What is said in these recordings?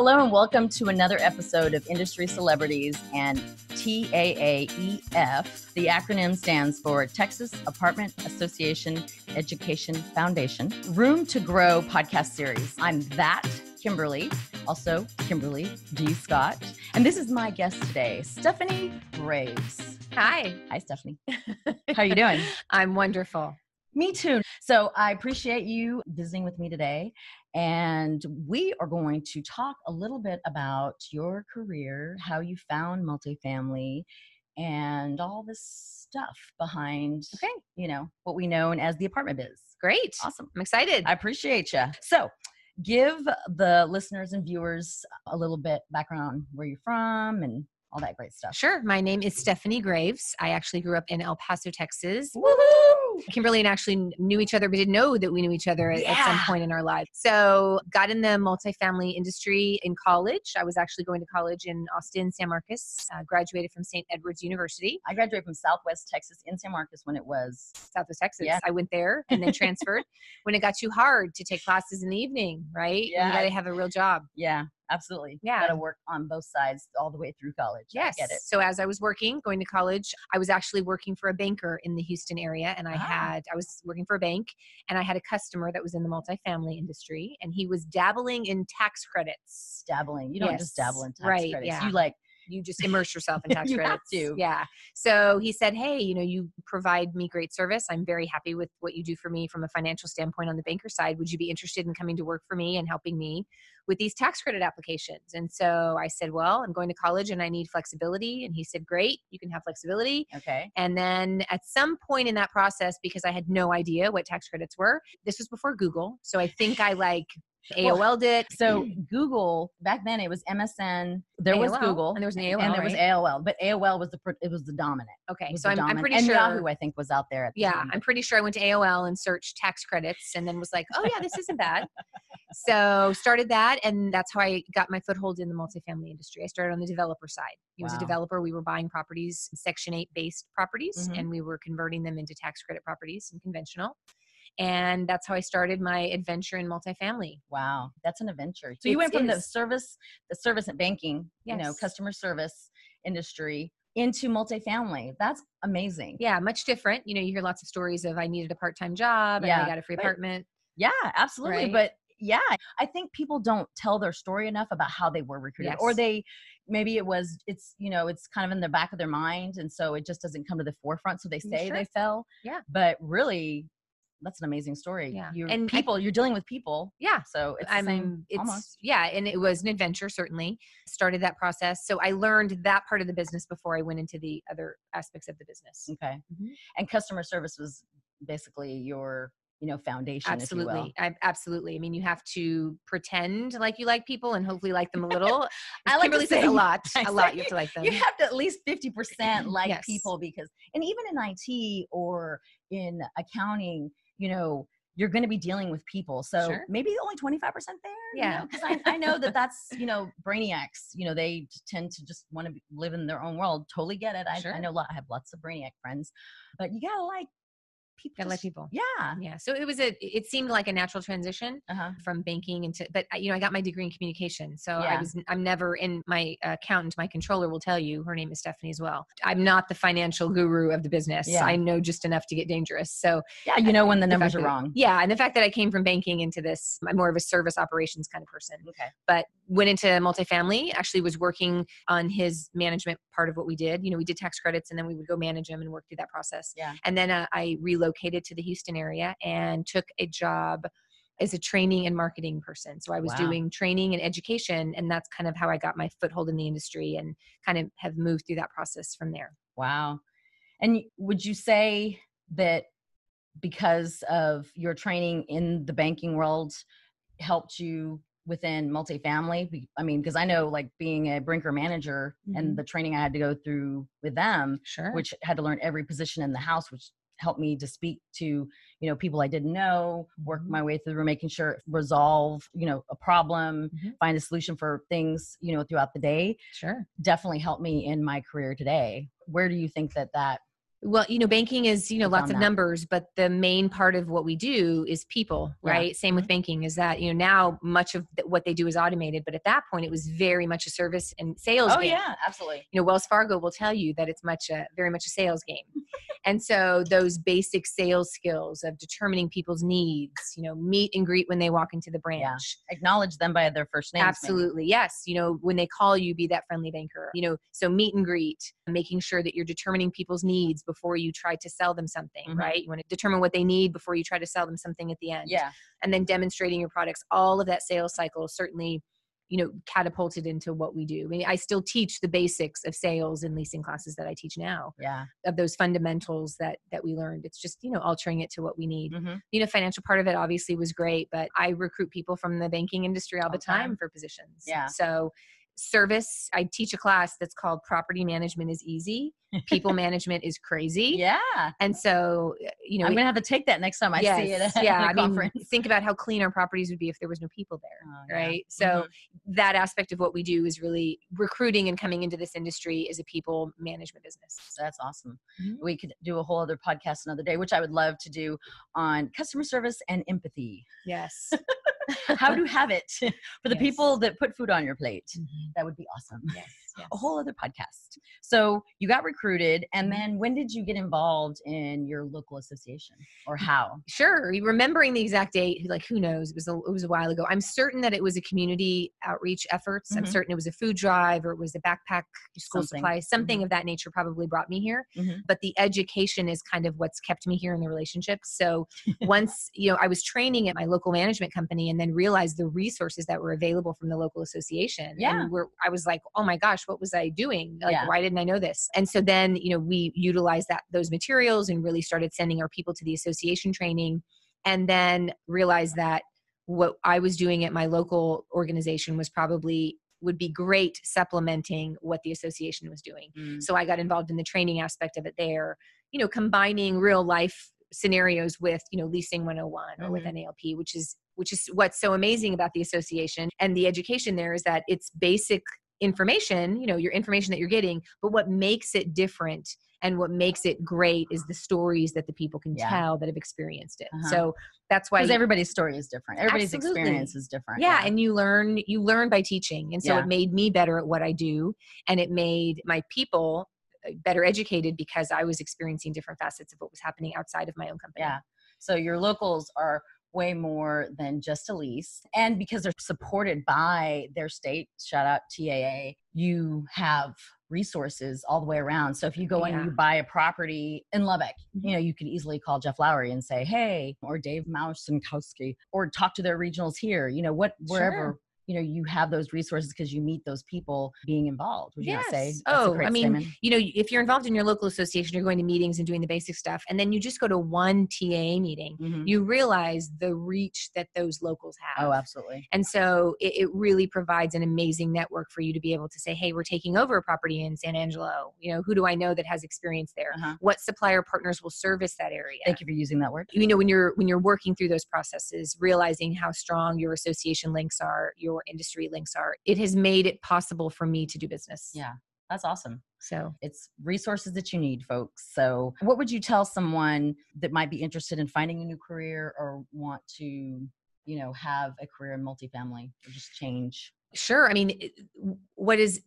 Hello and welcome to another episode of Industry Celebrities and TAAEF. The acronym stands for Texas Apartment Association Education Foundation. Room to Grow podcast series. I'm that Kimberly, also Kimberly D. Scott. And this is my guest today, Stephanie Graves. Hi. Hi, Stephanie. How are you doing? I'm wonderful. Me too. So I appreciate you visiting with me today. And we are going to talk a little bit about your career, how you found multifamily, and all this stuff behind, Okay. you know, what we know as the apartment biz. Great. Awesome. I'm excited. I appreciate you. So, give the listeners and viewers a little bit background where you're from and all that great stuff. Sure. My name is Stephanie Graves. I actually grew up in El Paso, Texas. Woohoo! Kimberly and I actually knew each other, but didn't know that we knew each other at, at some point in our lives. So, got in the multifamily industry in college. I was actually going to college in Austin, San Marcos. Uh, graduated from St. Edward's University, I graduated from Southwest Texas in San Marcos when it was Southwest Texas. Yeah. I went there and then transferred when it got too hard to take classes in the evening, right? Yeah. You got to have a real job. Yeah, absolutely. Yeah. Got to work on both sides all the way through college. Yes. I get it. So as I was working, going to college, I was actually working for a banker in the Houston area, and I Ah. had I was working for a bank, and I had a customer that was in the multifamily industry, and he was dabbling in tax credits. Dabbling. You don't just dabble in Yes, tax right, credits. yeah. You like, You just immerse yourself in tax You have credits. to. Yeah. So he said, "Hey, you know, you provide me great service. I'm very happy with what you do for me from a financial standpoint on the banker side. Would you be interested in coming to work for me and helping me with these tax credit applications?" And so I said, "Well, I'm going to college and I need flexibility." And he said, "Great, you can have flexibility." okay. And then at some point in that process, because I had no idea what tax credits were, this was before Google. So I think I like Well, AOL'd it. So Google back then it was MSN. There was Google and there was an AOL, and there was right? AOL, but AOL was the it was the dominant. okay. So I'm, I'm pretty and sure. Yahoo I think was out there. At the Yeah, time. I'm pretty sure I went to AOL and searched tax credits and then was like, oh, yeah, this isn't bad. so started that. And that's how I got my foothold in the multifamily industry. I started on the developer side. He was a developer. We were buying properties, Section 8 based properties, Mhm. and we were converting them into tax credit properties and conventional. And that's how I started my adventure in multifamily. Wow, that's an adventure. So you It went from the service, the service and banking, you know, customer service industry into multifamily. That's amazing. Yeah, much different. You know, you hear lots of stories of I needed a part time job and I got a free but- apartment. Yeah, absolutely. Right? But yeah, I think people don't tell their story enough about how they were recruited, or they maybe it was it's you know it's kind of in the back of their mind, and so it just doesn't come to the forefront. So they say sure. they fell. Yeah. but really, that's an amazing story. Yeah. you're And I- people. you're dealing with people. Yeah. So it's I'm same it's almost. yeah, and it was an adventure certainly. Started that process. So I learned that part of the business before I went into the other aspects of the business. Okay, Mhm. and customer service was basically your you know foundation. if you will. Absolutely. I, absolutely. I mean, you have to pretend like you like people and hopefully like them a little. I like says say- a lot. I A lot you have to like them. you have to at least 50% like Yes. people because and even in IT or in accounting, you know, you're going to be dealing with people. So Sure. maybe only 25% there. Yeah. Because I, I know that that's, you know, brainiacs, you know, they tend to just want to live in their own world. Totally get it. I, I know a lot, I have lots of brainiac friends, but you got to like people. Gotta like people. Yeah. Yeah. So it was a it seemed like a natural transition Uh-huh. from banking into but you know i got my degree in communication so i was i'm never in my accountant my controller will tell you her name is stephanie as well i'm not the financial guru of the business Yeah. i know just enough to get dangerous so Yeah. You know when the the numbers fact are that- wrong. yeah and the fact that i came from banking into this i'm more of a service operations kind of person Okay. but went into multifamily actually was working on his management part of what we did you know we did tax credits and then we would go manage them and work through that process Yeah. and then uh, i relocated to the houston area and took a job as a training and marketing person so i was Wow. doing training and education and that's kind of how i got my foothold in the industry and kind of have moved through that process from there Wow. And would you say that because of your training in the banking world helped you within multifamily? I mean, because I know like being a Brinker manager Mhm. and the training I had to go through with them, sure which had to learn every position in the house, which helped me to speak to you know people I didn't know, work Mhm. my way through making sure resolve you know a problem, Mhm. find a solution for things you know throughout the day sure definitely helped me in my career today. Where do you think that that Well, you know, banking is, you know, lots of numbers, but the main part of what we do is people, Yeah. right? Same with banking is that, you know, now much of what they do is automated, but at that point it was very much a service and sales Oh game. yeah, absolutely. You know, Wells Fargo will tell you that it's much a very much a sales game. And so those basic sales skills of determining people's needs, you know, meet and greet when they walk into the branch. Acknowledge them by their first maybe. Absolutely. Yes. You know, when they call you, be that friendly banker. You know, so meet and greet, making sure that you're determining people's needs before you try to sell them something, Mhm. right? You want to determine what they need before you try to sell them something at the end. Yeah. And then demonstrating your products. All of that sales cycle certainly, you know, catapulted into what we do. I mean, I still teach the basics of sales and leasing classes that I teach now, Yeah. of those fundamentals that that we learned. It's just, you know, altering it to what we need hmm you know financial part of it obviously was great but i recruit people from the banking industry all the All the time. time for positions Yeah. so service i teach a class that's called property management is easy people management is crazy Yeah. and so you know I'm gonna have to take that next time I yes, see it yeah i mean think about how clean our properties would be if there was no people there Oh, yeah. right so Mhm. that aspect of what we do is really recruiting and coming into this industry is a people management business That's awesome. Mhm. We could do a whole other podcast another day, which I would love to do on customer service and empathy. yes How to have it for the Yes. people that put food on your plate. Mhm. That would be awesome. yes. A whole other podcast. So you got recruited, and Mhm. then when did you get involved in your local association, or how? Sure. Remembering the exact date, like who knows? It was a, it was a while ago. I'm certain that it was a community outreach efforts. I'm Mhm. certain it was a food drive or it was a backpack school Something. supply. Something of that nature probably brought me here. Mhm. But the education is kind of what's kept me here in the relationship. So once you know, I was training at my local management company, and then realized the resources that were available from the local association. Yeah. And we're, I was like, oh my gosh, what was I doing? Like, Yeah. why didn't I know this? And so then you know, we utilized that those materials and really started sending our people to the association training and then realized that what I was doing at my local organization was probably would be great supplementing what the association was doing. Mm. So I got involved in the training aspect of it there, you know, combining real life scenarios with, you know, leasing 101 or with Mhm. NALP, which is which is what's so amazing about the association and the education there is that it's basic information, you know, your information that you're getting, but what makes it different and what makes it great is the stories that the people can Yeah. tell that have experienced it. Uh-huh. So that's why Because everybody's story is different. Everybody's Absolutely. experience is different. yeah and you learn you learn by teaching and so Yeah. it made me better at what i do and it made my people uh, better educated because i was experiencing different facets of what was happening outside of my own company Yeah. So your locals are way more than just a lease. And because they're supported by their state, shout out TAA, you have resources all the way around. So if you go in and you buy a property in Lubbock, you mm-hmm. know, you could easily call Jeff Lowry and say, hey, or Dave Mausenkowski, or talk to their regionals here, you know, what, wherever. Sure. You know, you have those resources because you meet those people being involved. Would you not say? Yes. That's Oh, I mean, statement. you know if you're involved in your local association you're going to meetings and doing the basic stuff and then you just go to one taa meeting Mhm. you realize the reach that those locals have Oh, absolutely. And so it, it really provides an amazing network for you to be able to say, hey, we're taking over a property in San Angelo. You know, who do I know that has experience there? Uh-huh. What supplier partners will service that area? Thank you for using that word. You know, when you're when you're working through those processes, realizing how strong your association links are, your industry links are, it has made it possible for me to do business. Yeah. That's awesome. So It's resources that you need, folks. So, what would you tell someone that might be interested in finding a new career or want to, you know, have a career in multifamily or just change? Sure. I mean, what is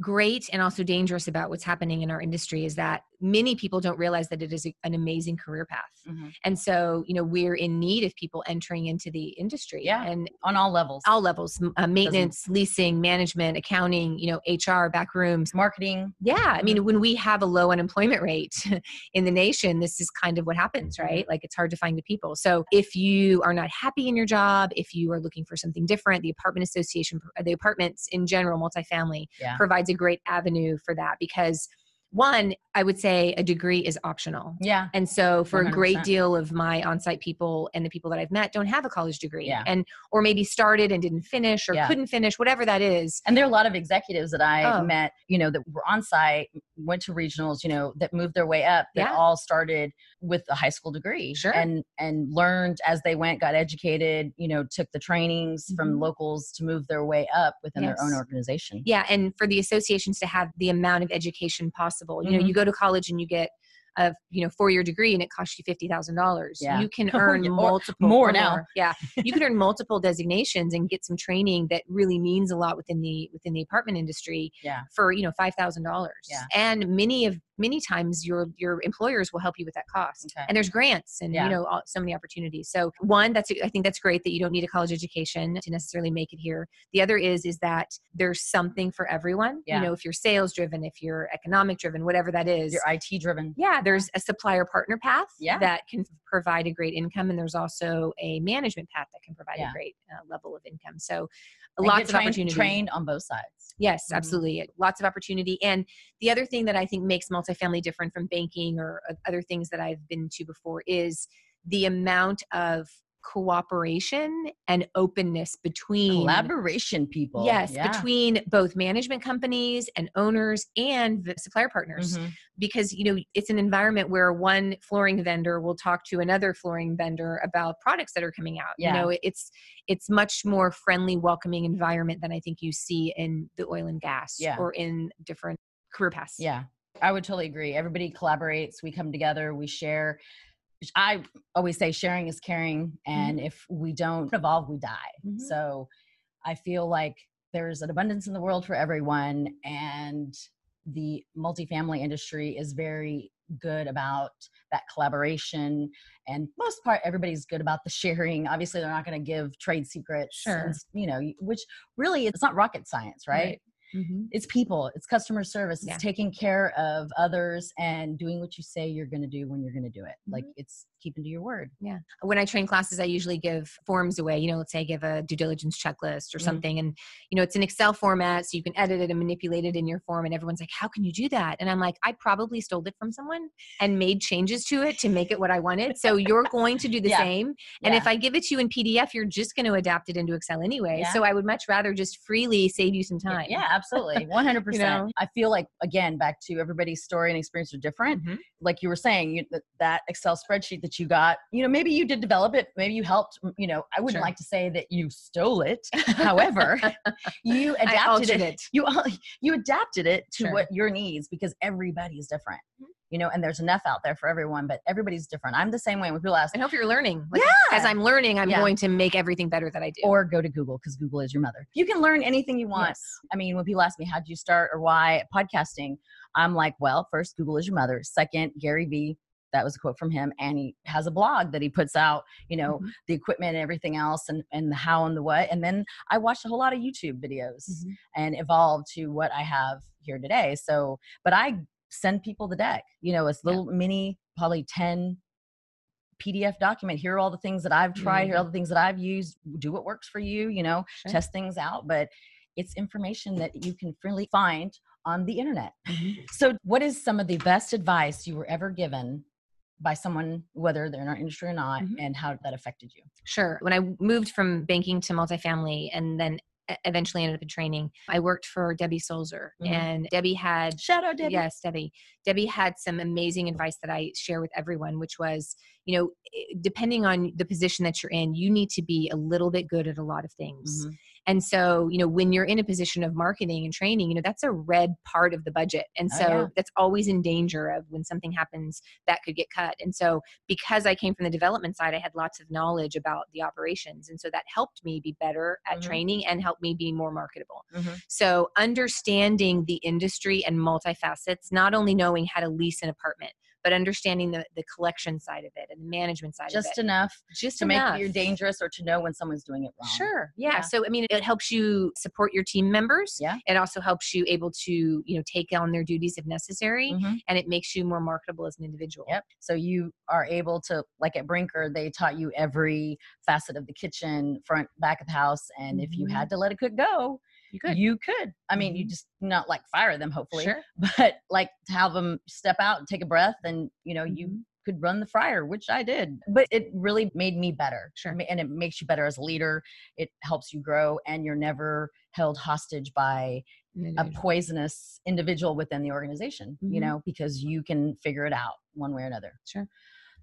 great and also dangerous about what's happening in our industry is that many people don't realize that it is a- an amazing career path. Mhm. And so, you know, we're in need of people entering into the industry Yeah. and On all levels, all levels uh, maintenance, leasing, management, accounting, you know, HR, back rooms. marketing. Yeah. I Mm-hmm. mean, when we have a low unemployment rate in the nation, this is kind of what Mm-hmm. happens, right? Like it's hard to find the people. So if you are not happy in your job, if you are looking for something different, the apartment association, the apartments in general, multifamily, Yeah. provides a great avenue for that because one, I would say a degree is optional. Yeah. And so for a great deal of my on-site people and the people that I've met don't have a college degree Yeah. and or maybe started and didn't finish or Yeah. couldn't finish whatever that is. And there are a lot of executives that I Oh. met, you know, that were on site, went to regionals, you know, that moved their way up that Yeah. all started with a high school degree. Sure. And and learned as they went, got educated, you know, took the trainings from Mhm. locals to move their way up within their own organization. Yeah, and for the associations to have the amount of education possible. You know, Mhm. you go to college and you get a you know four year degree and it costs you fifty thousand dollars. You can earn Or multiple more now. Yeah, you can earn multiple designations and get some training that really means a lot within the within the apartment industry Yeah. for you know five thousand dollars. Yeah. And many of many times your your employers will help you with that cost. Okay. And there's grants and Yeah. you know all, so many opportunities. So one, that's I think that's great that you don't need a college education to necessarily make it here. The other is is that there's something for everyone. Yeah. You know, if you're sales driven, if you're economic driven, whatever that is. You're IT driven. yeah, there's a supplier partner path Yeah. that can provide a great income, and there's also a management path that can provide Yeah. a great uh, level of income. So, lots get of trained, opportunity. trained on both sides. Yes, Mhm. absolutely. Lots of opportunity. And the other thing that I think makes multifamily different from banking or uh, other things that I've been to before is the amount of cooperation and openness between Collaboration people. Yes, Yeah. between both management companies and owners and the supplier partners Mhm. because you know it's an environment where one flooring vendor will talk to another flooring vendor about products that are coming out Yeah. you know it's it's much more friendly welcoming environment than i think you see in the oil and gas Yeah. or in different career paths Yeah, I would totally agree. Everybody collaborates. We come together. We share. I always say sharing is caring, and if we don't evolve, we die. Mhm. So I feel like there's an abundance in the world for everyone, and the multifamily industry is very good about that collaboration and most part everybody's good about the sharing obviously they're not going to give trade secrets Sure. and, you know which really it's not rocket science right, Right. Mhm. it's people it's customer service it's Yeah. taking care of others and doing what you say you're going to do when you're going to do it like Mhm. it's keeping to your word Yeah. when I train classes, I usually give forms away. You know, let's say I give a due diligence checklist or Mhm. something, and you know, it's an Excel format, so you can edit it and manipulate it in your form. And everyone's like, "How can you do that?" And I'm like, "I probably stole it from someone and made changes to it to make it what I wanted." So you're going to do the Yeah. same. And Yeah. if I give it to you in PDF, you're just going to adapt it into Excel anyway. Yeah. So I would much rather just freely save you some time. yeah absolutely 100% know? i feel like again back to everybody's story and experience are different Mhm. like you were saying you, that, that excel spreadsheet that you got you know maybe you did develop it maybe you helped you know i wouldn't Sure. like to say that you stole it however you I adapted it, it. you you adapted it to Sure. what your needs because everybody's different Mhm. you know and there's enough out there for everyone but everybody's different i'm the same way when people ask And hope you're learning. Like, Yeah. As I'm learning, I'm Yeah. going to make everything better that I do. or go to google because google is your mother you can learn anything you want Yes. I mean, when people ask me, how'd you start or why podcasting? I'm like, well, first, Google is your mother. Second, Gary Vee, that was a quote from him. And he has a blog that he puts out, you know, Mhm. the equipment and everything else and, and the how and the what. And then I watched a whole lot of YouTube videos Mhm. and evolved to what I have here today. So, but I send people the deck, you know, it's Yeah. little mini, probably 10 PDF document. Here are all the things that I've tried. Here are all the things that I've used. Do what works for you, you know, Sure. test things out. But it's information that you can freely find on the internet. Mhm. So, what is some of the best advice you were ever given by someone, whether they're in our industry or not, Mhm. and how that affected you? Sure. When I moved from banking to multifamily and then eventually ended up in training, I worked for Debbie Solzer. Mhm. And Debbie had Shout out, Debbie. Yes, Debbie. Debbie had some amazing advice that I share with everyone, which was, you know, depending on the position that you're in, you need to be a little bit good at a lot of things. Mhm. And so, you know, when you're in a position of marketing and training, you know, that's a red part of the budget. And Oh, so yeah. that's always in danger of when something happens that could get cut. And so because I came from the development side, I had lots of knowledge about the operations. And so that helped me be better at Mhm. training and helped me be more marketable. Mhm. So understanding the industry and multifacets, not only knowing how to lease an apartment, but understanding the, the collection side of it and the management side Just of it. Just enough Just to enough. make you dangerous or to know when someone's doing it wrong. Sure. Yeah. Yeah. So I mean it helps you support your team members. Yeah. It also helps you able to, you know, take on their duties if necessary. Mhm. And it makes you more marketable as an individual. Yep. So you are able to, like at Brinker, they taught you every facet of the kitchen, front, back of the house. And if you Mhm. had to let a cook go, You could. you could. I mean, you Mhm. just not like fire them, hopefully, Sure. but like to have them step out and take a breath and, you know, you Mhm. could run the fryer, which I did. But it really made me better. Sure. And it makes you better as a leader. It helps you grow and you're never held hostage by a poisonous individual within the organization, you Mhm. know, because you can figure it out one way or another. Sure.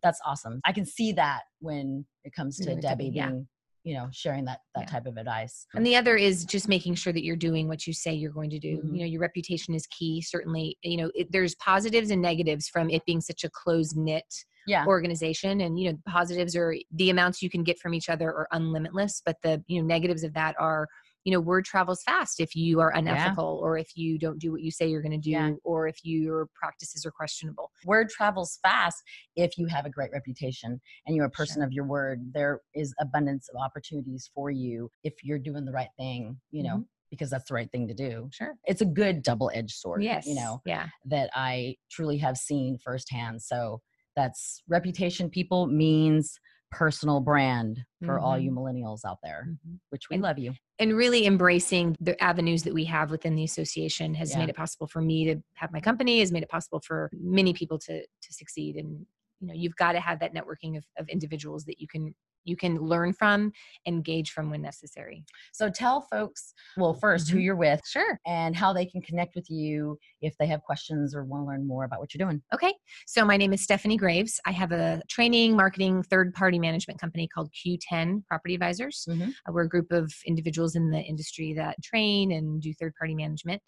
That's awesome. I can see that when it comes to Debbie, yeah. being you know sharing that that Yeah. type of advice And the other is just making sure that you're doing what you say you're going to do. Mhm. You know, your reputation is key. Certainly, you know, it, there's positives and negatives from it being such a close knit yeah organization. And you know, the positives are the amounts you can get from each other are unlimitless, but the you know negatives of that are you know word travels fast if you are unethical or if you don't do what you say you're going to do Yeah. or if your practices are questionable. Word travels fast if you have a great reputation and you're a person Sure. of your word. There is abundance of opportunities for you if you're doing the right thing you know Mhm. because that's the right thing to do. Sure. It's a good double-edged sword yes. you know yeah. that i truly have seen firsthand. So that's reputation people means personal brand for all you millennials out there Mhm. which we And- love you and really embracing the avenues that we have within the association has Yeah. made it possible for me to have my company has made it possible for many people to to succeed and you know you've got to have that networking of, of individuals that you can you can learn from engage from when necessary. So tell folks well 1st who Mhm. you're with sure. and how they can connect with you if they have questions or want to learn more about what you're doing. Okay. So my name is stephanie graves. I have a training marketing third party management company called q10 property advisors. Mhm. Uh, we're a group of individuals in the industry that train and do third party management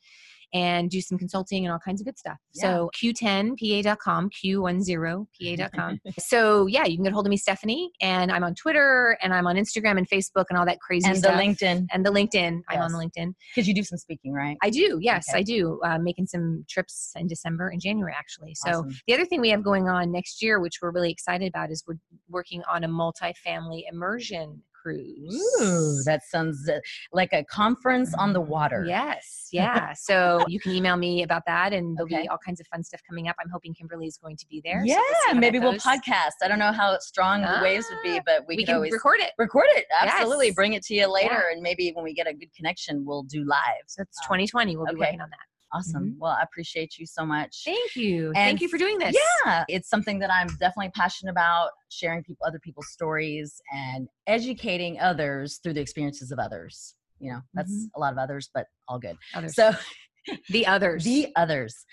and do some consulting and all kinds of good stuff. So Q10PA.com, Q10PA.com. so yeah, you can get a hold of me, Stephanie, and I'm on Twitter and I'm on Instagram and Facebook and all that crazy and the stuff. linkedin and the LinkedIn. I'm on the LinkedIn. because you do some speaking right I do. Yes, Okay. I do. Uh, making some trips in December and January, actually. So Awesome. the other thing we have going on next year, which we're really excited about, is we're working on a multi-family immersion cruise. Ooh, that sounds uh, like a conference on the water. Yes, yeah. So you can email me about that, and there'll Okay. be all kinds of fun stuff coming up. I'm hoping Kimberly is going to be there. Yeah, we'll see how that maybe we'll podcast. I don't know how strong the waves would be, Ah, but we, We could can always record it. record it. Absolutely, Yes. bring it to you later, Yeah. and maybe when we get a good connection, we'll do live. So it's Um, 2020. We'll be okay. working on that. Awesome. Well, I appreciate you so much. Thank you. And Thank you for doing this. Yeah, it's something that I'm definitely passionate about sharing people other people's stories and educating others through the experiences of others. You know, that's Mhm. a lot of others, but all good. Others. So the others. the others.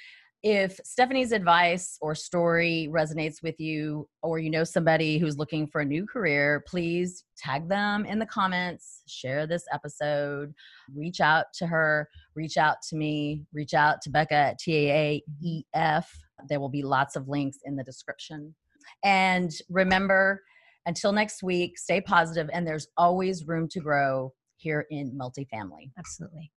If Stephanie's advice or story resonates with you, or you know somebody who's looking for a new career, please tag them in the comments, share this episode, reach out to her, reach out to me, reach out to Becca at TAAEF. There will be lots of links in the description. And remember, until next week, stay positive, and there's always room to grow here in multifamily. Absolutely.